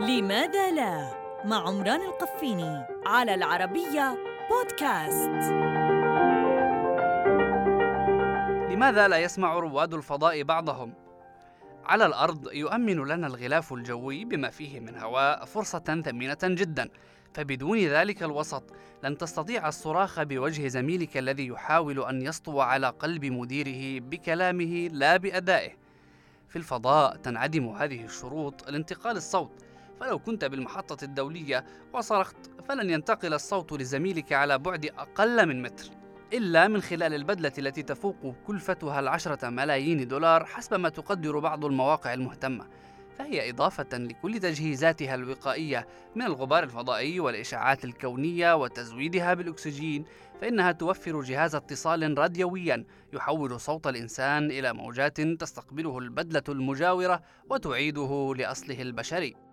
لماذا لا؟ مع عمران القفيني على العربية بودكاست. لماذا لا يسمع رواد الفضاء بعضهم؟ على الأرض يؤمن لنا الغلاف الجوي بما فيه من هواء فرصة ثمينة جدا. فبدون ذلك الوسط لن تستطيع الصراخ بوجه زميلك الذي يحاول أن يسطو على قلب مديره بكلامه لا بأدائه. في الفضاء تنعدم هذه الشروط لانتقال الصوت. فلو كنت بالمحطة الدولية وصرخت فلن ينتقل الصوت لزميلك على بعد أقل من متر إلا من خلال البدلة التي تفوق كلفتها العشرة ملايين دولار حسب ما تقدر بعض المواقع المهتمة فهي إضافة لكل تجهيزاتها الوقائية من الغبار الفضائي والإشعاعات الكونية وتزويدها بالأكسجين فإنها توفر جهاز اتصال راديويا يحول صوت الإنسان إلى موجات تستقبله البدلة المجاورة وتعيده لأصله البشري.